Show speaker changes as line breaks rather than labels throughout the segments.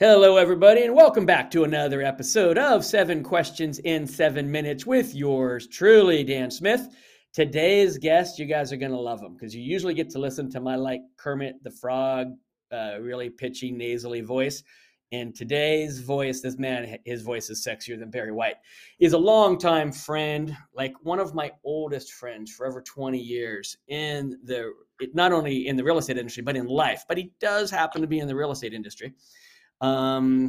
Hello, everybody, and welcome back to another episode of Seven Questions in Seven Minutes with yours truly, Dan Smith. Today's guest, you guys are going to love him because you usually get to listen to my like Kermit the Frog, uh, really pitchy, nasally voice. And today's voice, this man, his voice is sexier than Barry White. He's a longtime friend, like one of my oldest friends for over 20 years in the, not only in the real estate industry, but in life. But he does happen to be in the real estate industry. Um,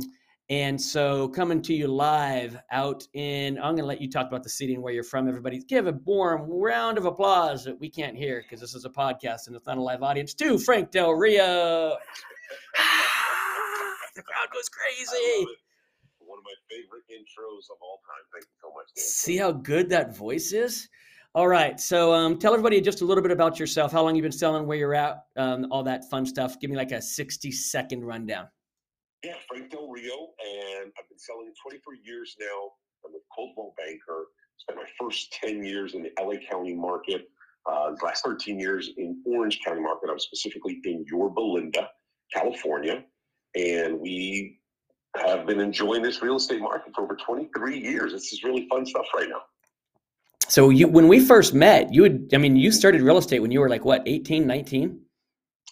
and so coming to you live out in, I'm going to let you talk about the city and where you're from, everybody. Give a warm round of applause that we can't hear because this is a podcast and it's not a live audience to Frank Del Rio. the crowd goes crazy.
One of my favorite intros of all time. Thank you so much. Dan.
See how good that voice is? All right. So um, tell everybody just a little bit about yourself, how long you've been selling, where you're at, um, all that fun stuff. Give me like a 60 second rundown.
Yeah, Frank Del Rio, and I've been selling 24 years now. I'm a Coldwell banker. Spent my first 10 years in the LA County market. Uh, the last 13 years in Orange County market. I'm specifically in Yorba Linda, California, and we have been enjoying this real estate market for over 23 years. This is really fun stuff right now.
So you, when we first met, you would, I mean, you started real estate when you were like what, 18, 19?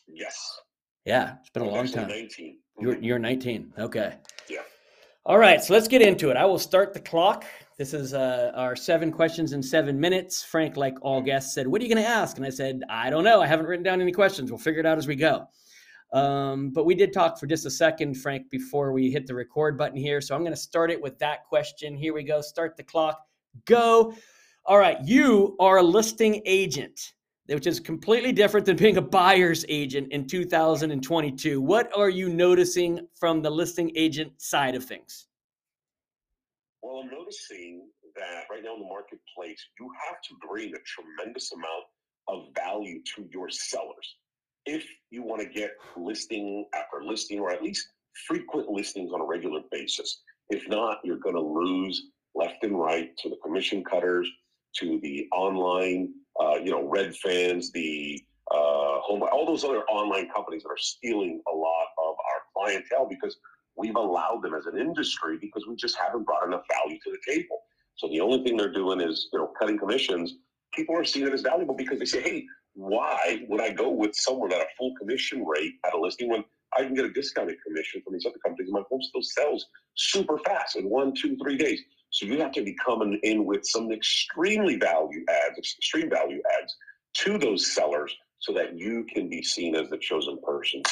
Yes.
Yeah, It's been a long time.
19.
You're,
Mhm.
you're 19. Okay.
Yeah.
All right. So let's get into it. I will start the clock. This is uh, our seven questions in seven minutes. Frank, like all guests, said, What are you going to ask? And I said, I don't know. I haven't written down any questions. We'll figure it out as we go. Um, but we did talk for just a second, Frank, before we hit the record button here. So I'm going to start it with that question. Here we go. Start the clock. Go. All right. You are a listing agent which is completely different than being a buyer's agent in 2022. What are you noticing from the listing agent side of things?
Well, I'm noticing that right now in the marketplace, you have to bring a tremendous amount of value to your sellers. If you want to get listing after listing, or at least frequent listings on a regular basis. If not, you're going to lose left and right to the commission cutters, to the online, uh, you know, Redfins, the uh, home, all those other online companies that are stealing a lot of our clientele because we've allowed them as an industry because we just haven't brought enough value to the table. So the only thing they're doing is, you know, cutting commissions. People are seeing it as valuable because they say, hey, why would I go with someone at a full commission rate at a listing when I can get a discounted commission from these other companies? My home still sells super fast in one, two, three days. So you have to be coming in with some extremely value adds, extreme value adds to those sellers so that you can be seen as the chosen person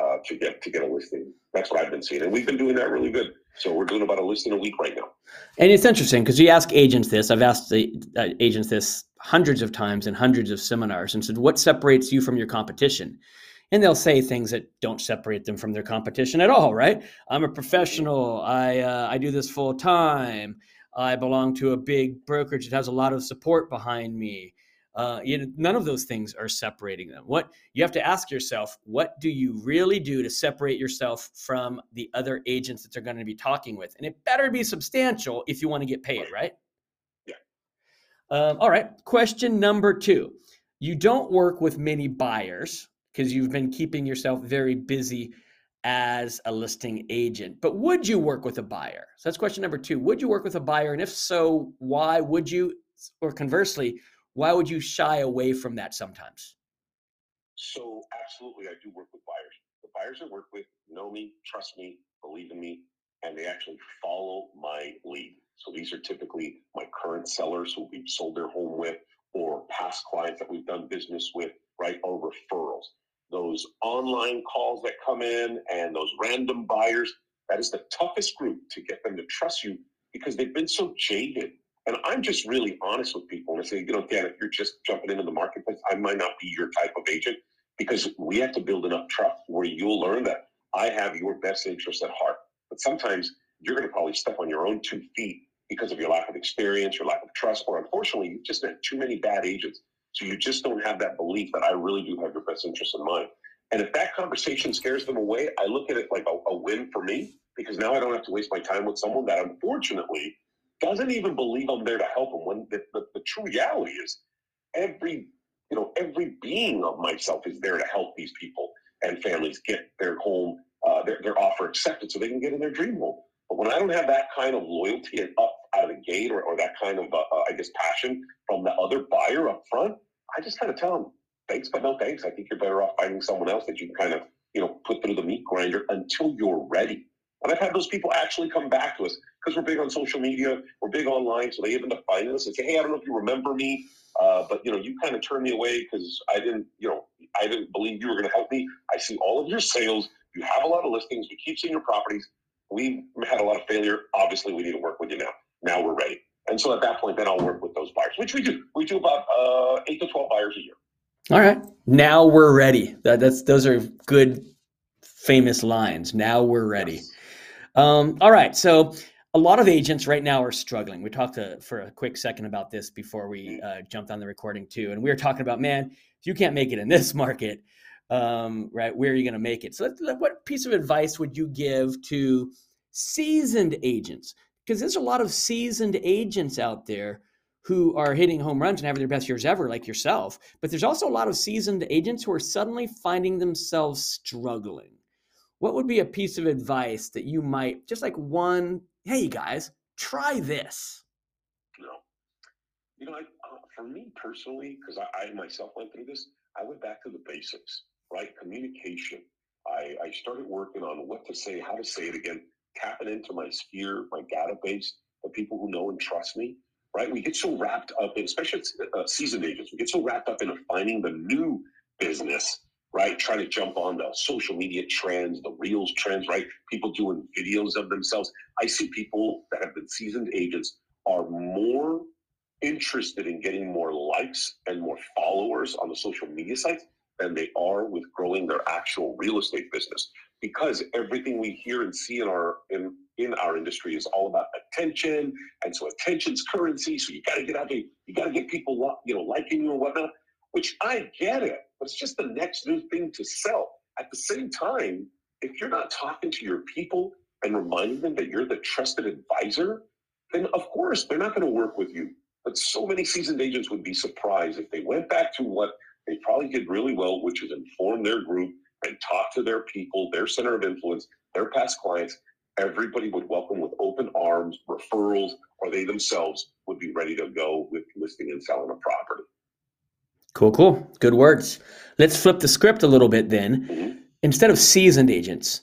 uh, to get to get a listing. That's what I've been seeing, and we've been doing that really good. So we're doing about a listing a week right now.
And it's interesting because you ask agents this. I've asked the uh, agents this hundreds of times in hundreds of seminars and said, What separates you from your competition? And they'll say things that don't separate them from their competition at all, right? I'm a professional. I, uh, I do this full time. I belong to a big brokerage that has a lot of support behind me. Uh, you know, none of those things are separating them. What you have to ask yourself, what do you really do to separate yourself from the other agents that they're going to be talking with? And it better be substantial if you want to get paid, right?
Yeah.
Um, all right. Question number two. You don't work with many buyers because you've been keeping yourself very busy as a listing agent. But would you work with a buyer? So that's question number two. Would you work with a buyer? And if so, why would you? Or conversely, why would you shy away from that sometimes?
So absolutely, I do work with buyers. The buyers I work with know me, trust me, believe in me, and they actually follow my lead. So these are typically my current sellers who we've sold their home with, or past clients that we've done business with, right? Or referrals. Those online calls that come in and those random buyers, that is the toughest group to get them to trust you because they've been so jaded. And I'm just really honest with people. And I say, you know, Dan, if you're just jumping into the marketplace, I might not be your type of agent because we have to build enough trust where you'll learn that I have your best interest at heart. But sometimes you're going to probably step on your own two feet because of your lack of experience, your lack of trust, or unfortunately, you've just met too many bad agents. So you just don't have that belief that I really do have your best interest in mind. And if that conversation scares them away, I look at it like a, a win for me because now I don't have to waste my time with someone that unfortunately doesn't even believe I'm there to help them. When the, the, the true reality is every you know every being of myself is there to help these people and families get their home uh, their, their offer accepted so they can get in their dream home. But when I don't have that kind of loyalty and up out of the gate or, or that kind of, uh, uh, I guess, passion from the other buyer up front, I just kind of tell them, thanks, but no thanks. I think you're better off finding someone else that you can kind of, you know, put through the meat grinder until you're ready. And I've had those people actually come back to us because we're big on social media, we're big online, so they even find us and say, "Hey, I don't know if you remember me, uh, but you know, you kind of turned me away because I didn't, you know, I didn't believe you were going to help me. I see all of your sales. You have a lot of listings. We keep seeing your properties. We've had a lot of failure. Obviously, we need to work with you now. Now we're ready. And so at that point, then I'll work with those buyers, which we do. We do about uh, eight to twelve buyers a year.
All right. Now we're ready. That, that's those are good, famous lines. Now we're ready. Yes. Um, all right. So a lot of agents right now are struggling. We talked to, for a quick second about this before we uh, jumped on the recording too, and we were talking about, man, if you can't make it in this market, um, right, where are you going to make it? So, what piece of advice would you give to seasoned agents? Because there's a lot of seasoned agents out there who are hitting home runs and having their best years ever, like yourself. But there's also a lot of seasoned agents who are suddenly finding themselves struggling. What would be a piece of advice that you might just like one hey guys try this.
You know you know I, uh, for me personally because I, I, myself went through this i went back to the basics right? Communication. I, I started working on what to say how to say it again tapping into my sphere my database the people who know and trust me right we get so wrapped up in especially uh, seasoned agents we get so wrapped up in finding the new business right? Trying to jump on the social media trends, the reels trends, right? People doing videos of themselves. I see people that have been seasoned agents are more interested in getting more likes and more followers on the social media sites than they are with growing their actual real estate business because everything we hear and see in our in in our industry is all about attention and so attention's currency so you got to get out there you got to get people you know liking you and whatnot which i get it but it's just the next new thing to sell. At the same time, if you're not talking to your people and reminding them that you're the trusted advisor, then of course they're not going to work with you. But so many seasoned agents would be surprised if they went back to what they probably did really well, which is inform their group and talk to their people, their center of influence, their past clients. Everybody would welcome with open arms, referrals, or they themselves would be ready to go with listing and selling a property.
Cool, cool. Good words. Let's flip the script a little bit then. Mm-hmm. Instead of seasoned agents,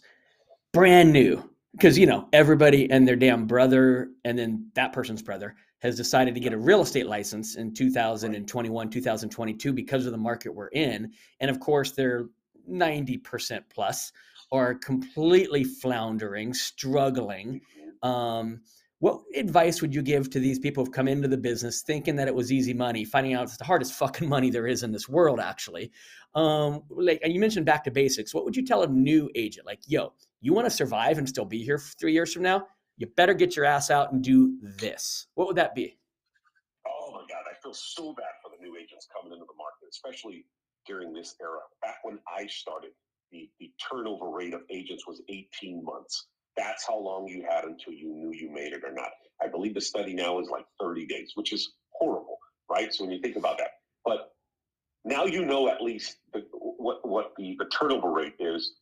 brand new, because you know everybody and their damn brother and then that person's brother has decided to get a real estate license in 2021 2022 because of the market we're in and of course they're 90% plus are completely floundering struggling mm-hmm. um, what advice would you give to these people who've come into the business thinking that it was easy money, finding out it's the hardest fucking money there is in this world, actually? Um, like you mentioned back to basics. What would you tell a new agent? Like, yo, you want to survive and still be here three years from now? You better get your ass out and do this. What would that be?
Oh my God, I feel so bad for the new agents coming into the market, especially during this era. Back when I started, the, the turnover rate of agents was 18 months. That's how long you had until you knew you made it or not. I believe the study now is like 30 days, which is horrible, right? So when you think about that, but now you know at least the, what what the, the turnover rate is.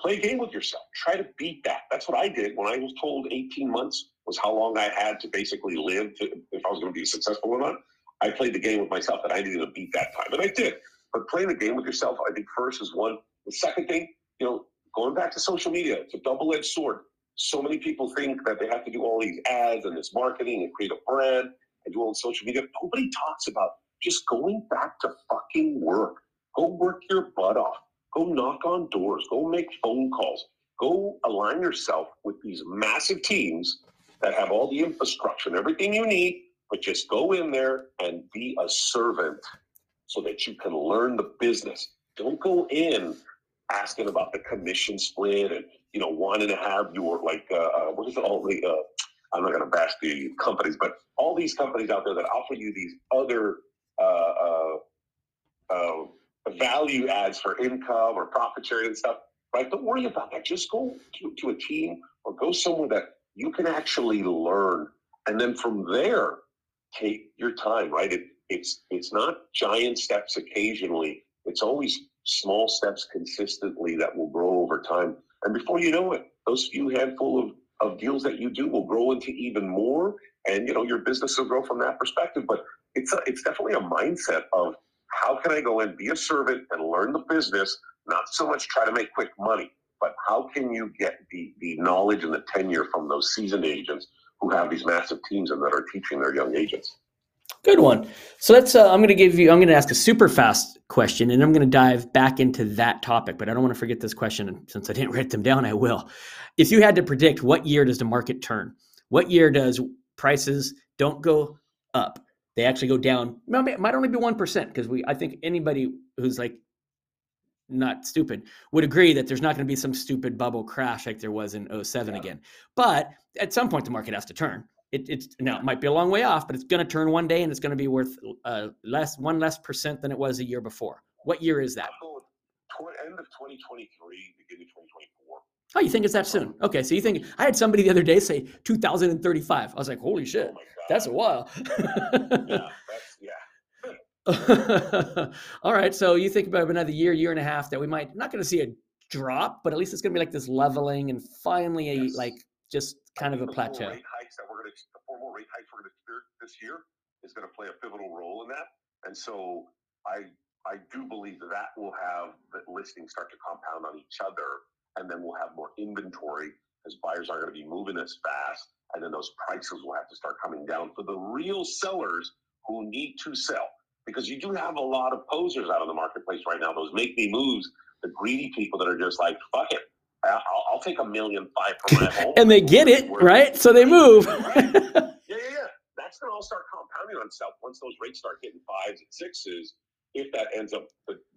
Play a game with yourself. Try to beat that. That's what I did when I was told 18 months was how long I had to basically live to, if I was going to be successful or not. I played the game with myself that I needed to beat that time, and I did. But playing the game with yourself, I think first is one. The second thing, you know, going back to social media, it's a double edged sword. So many people think that they have to do all these ads and this marketing and create a brand and do all the social media. Nobody talks about just going back to fucking work. Go work your butt off. Go knock on doors. Go make phone calls. Go align yourself with these massive teams that have all the infrastructure and everything you need, but just go in there and be a servant so that you can learn the business. Don't go in asking about the commission split and you know wanting to have your like uh, uh, what is it all the uh, I'm not going to bash the companies, but all these companies out there that offer you these other uh, uh, uh, value adds for income or profit sharing and stuff, right? Don't worry about that. Just go to, to a team or go somewhere that you can actually learn, and then from there, take your time, right? It, it's it's not giant steps occasionally. It's always small steps consistently that will grow over time. And before you know it, those few handful of, of deals that you do will grow into even more. And you know, your business will grow from that perspective. But it's a, it's definitely a mindset of how can I go and be a servant and learn the business, not so much try to make quick money, but how can you get the, the knowledge and the tenure from those seasoned agents who have these massive teams and that are teaching their young agents?
Good one. So let's. Uh, I'm going to give you. I'm going to ask a super fast question, and I'm going to dive back into that topic. But I don't want to forget this question, and since I didn't write them down, I will. If you had to predict what year does the market turn? What year does prices don't go up? They actually go down. It might only be one percent because we. I think anybody who's like not stupid would agree that there's not going to be some stupid bubble crash like there was in 07 yeah. again. But at some point, the market has to turn. It, it's now it might be a long way off, but it's going to turn one day, and it's going to be worth uh, less one less percent than it was a year before. What year is that?
End of 2023, beginning 2024.
Oh, you think it's that soon? Okay, so you think I had somebody the other day say 2035. I was like, holy shit, oh that's a while.
yeah, that's, yeah.
All right, so you think about another year, year and a half that we might not going to see a drop, but at least it's going to be like this leveling and finally a yes. like just kind of a plateau.
Rate hikes that we're going to, the four more rate hikes we're going to experience this year is going to play a pivotal role in that. And so I I do believe that will have the listings start to compound on each other, and then we'll have more inventory as buyers aren't going to be moving as fast, and then those prices will have to start coming down for the real sellers who need to sell. Because you do have a lot of posers out in the marketplace right now, those make me moves, the greedy people that are just like, fuck it, I'll, I'll take a million five for my home.
and they get it, right? So they move.
Yeah, yeah, yeah. That's going to all start compounding on itself once those rates start hitting fives and sixes. If that ends up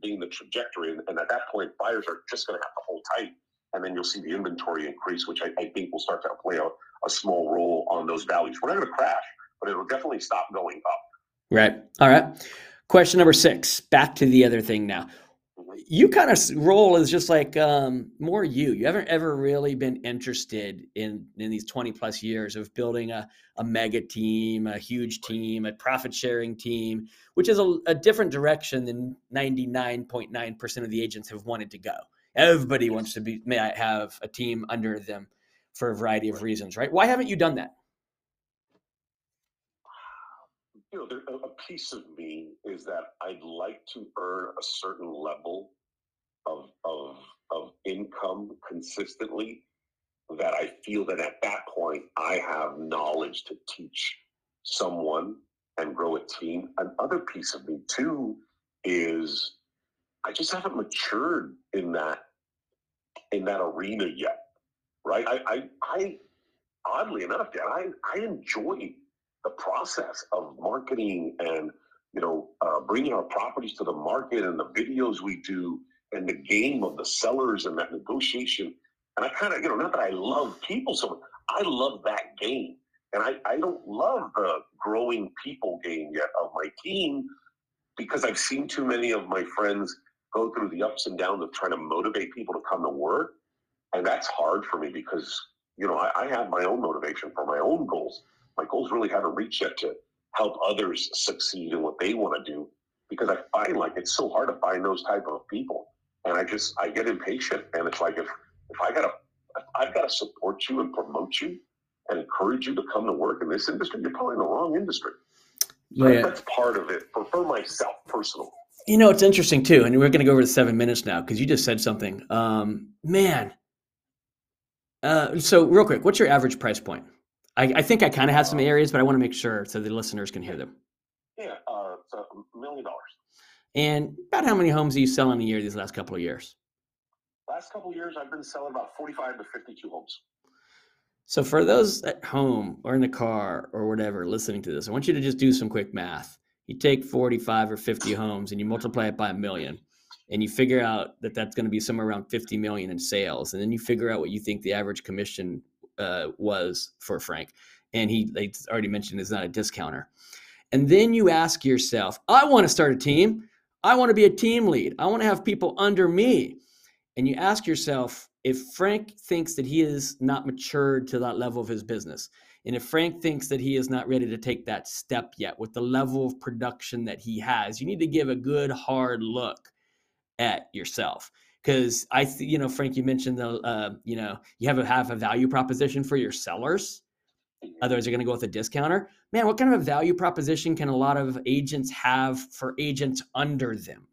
being the trajectory, and, and at that point, buyers are just going to have to hold tight, and then you'll see the inventory increase, which I, I think will start to play a, a small role on those values. We're not going to crash, but it'll definitely stop going up.
Right. All right. Question number six. Back to the other thing now you kind of role is just like um, more you. You haven't ever really been interested in in these twenty plus years of building a, a mega team, a huge team, a profit sharing team, which is a, a different direction than ninety nine point nine percent of the agents have wanted to go. Everybody wants to be may have a team under them for a variety of reasons, right? Why haven't you done that?
You know, there, a piece of me is that I'd like to earn a certain level of of of income consistently that I feel that at that point I have knowledge to teach someone and grow a team. Another piece of me too is I just haven't matured in that in that arena yet. Right? I I, I oddly enough, Dan, I, I enjoy the process of marketing and you know uh, bringing our properties to the market and the videos we do and the game of the sellers and that negotiation. And i kind of you know not that i love people so much i love that game. And I, I don't love the growing people game yet of my team because i've seen too many of my friends go through the ups and downs of trying to motivate people to come to work. And that's hard for me because you know I, I have my own motivation for my own goals my goals really haven't reached yet to help others succeed in what they want to do because I find like it's so hard to find those type of people. And I just I get impatient and it's like if if I gotta if I've got to support you and promote you and encourage you to come to work in this industry, you're probably in the wrong industry. Yeah. that's part of it for, for myself personally.
You know, it's interesting too, and we're going to go over the seven minutes now because you just said something. Um, man, uh, so real quick, what's your average price point? I, I think I kind of have some areas, but I want to make sure so the listeners can hear them.
Yeah, uh, a million dollars.
And about how many homes are you selling a year these last couple of years?
Last couple of years, I've been selling about 45 to 52 homes.
So for those at home or in the car or whatever listening to this, I want you to just do some quick math. You take 45 or 50 homes and you multiply it by a million and you figure out that that's going to be somewhere around 50 million in sales and then you figure out what you think the average commission uh, was for Frank, and he like already mentioned is not a discounter. And then you ask yourself, I want to start a team. I want to be a team lead. I want to have people under me. And you ask yourself if Frank thinks that he is not matured to that level of his business, and if Frank thinks that he is not ready to take that step yet with the level of production that he has, you need to give a good hard look at yourself because I, th- you know, Frank, you mentioned the, uh, you know, you have a have a value proposition for your sellers. Otherwise, you're going to go with a discounter. Man, what kind of a value proposition can a lot of agents have for agents under them?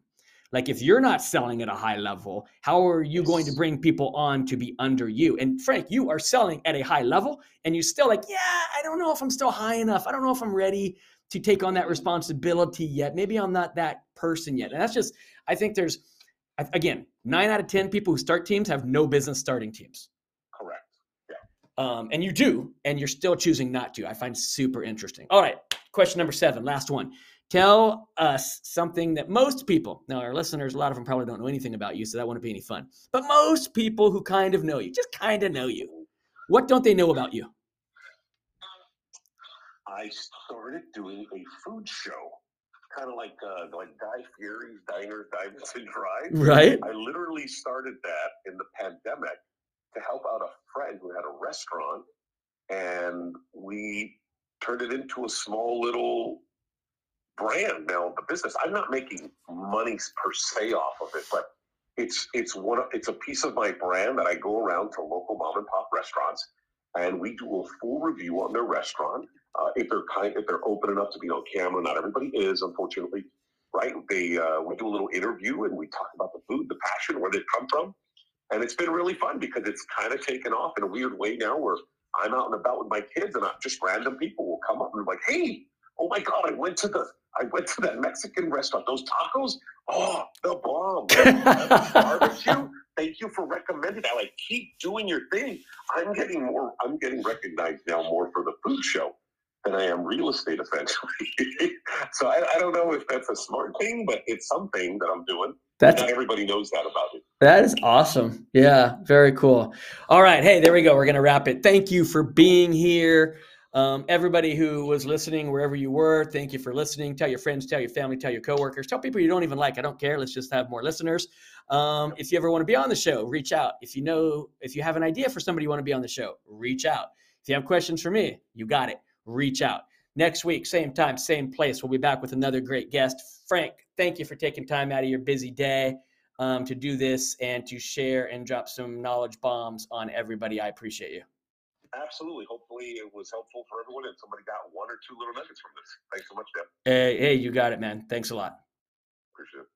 Like, if you're not selling at a high level, how are you going to bring people on to be under you? And Frank, you are selling at a high level, and you still like, yeah, I don't know if I'm still high enough. I don't know if I'm ready to take on that responsibility yet. Maybe I'm not that person yet. And that's just, I think there's, again, nine out of 10 people who start teams have no business starting teams.
Correct. Yeah.
Um, and you do, and you're still choosing not to. I find super interesting. All right. Question number seven, last one. Tell us something that most people, now our listeners, a lot of them probably don't know anything about you, so that wouldn't be any fun. But most people who kind of know you, just kind of know you, what don't they know about you?
I started doing a food show, kind of like uh, like Guy Fieri's Diner, Diamonds and Drive.
Right.
I literally started that in the pandemic to help out a friend who had a restaurant, and we turned it into a small little brand now the business i'm not making money per se off of it but it's it's one of it's a piece of my brand that i go around to local mom and pop restaurants and we do a full review on their restaurant if they're kind if they're open enough to be on camera not everybody is unfortunately right they uh, we do a little interview and we talk about the food the passion where they come from and it's been really fun because it's kind of taken off in a weird way now where i'm out and about with my kids and I'm just random people will come up and be like hey oh my god i went to the I went to that Mexican restaurant. Those tacos, oh, the bomb. barbecue. Thank you for recommending that. Like, keep doing your thing. I'm getting more. I'm getting recognized now more for the food show than I am real estate, essentially. so I, I, don't know if that's a smart thing, but it's something that I'm doing. That's not everybody knows that about it.
That is awesome. Yeah, very cool. All right, hey, there we go. We're gonna wrap it. Thank you for being here. Um, everybody who was listening, wherever you were, thank you for listening. Tell your friends, tell your family, tell your coworkers, tell people you don't even like. I don't care. Let's just have more listeners. Um, if you ever want to be on the show, reach out. If you know, if you have an idea for somebody you want to be on the show, reach out. If you have questions for me, you got it. Reach out. Next week, same time, same place. We'll be back with another great guest. Frank, thank you for taking time out of your busy day um, to do this and to share and drop some knowledge bombs on everybody. I appreciate you.
Absolutely. Hopefully, it was helpful for everyone and somebody got one or two little nuggets from this. Thanks so much, Deb.
Hey, hey, you got it, man. Thanks a lot.
Appreciate it.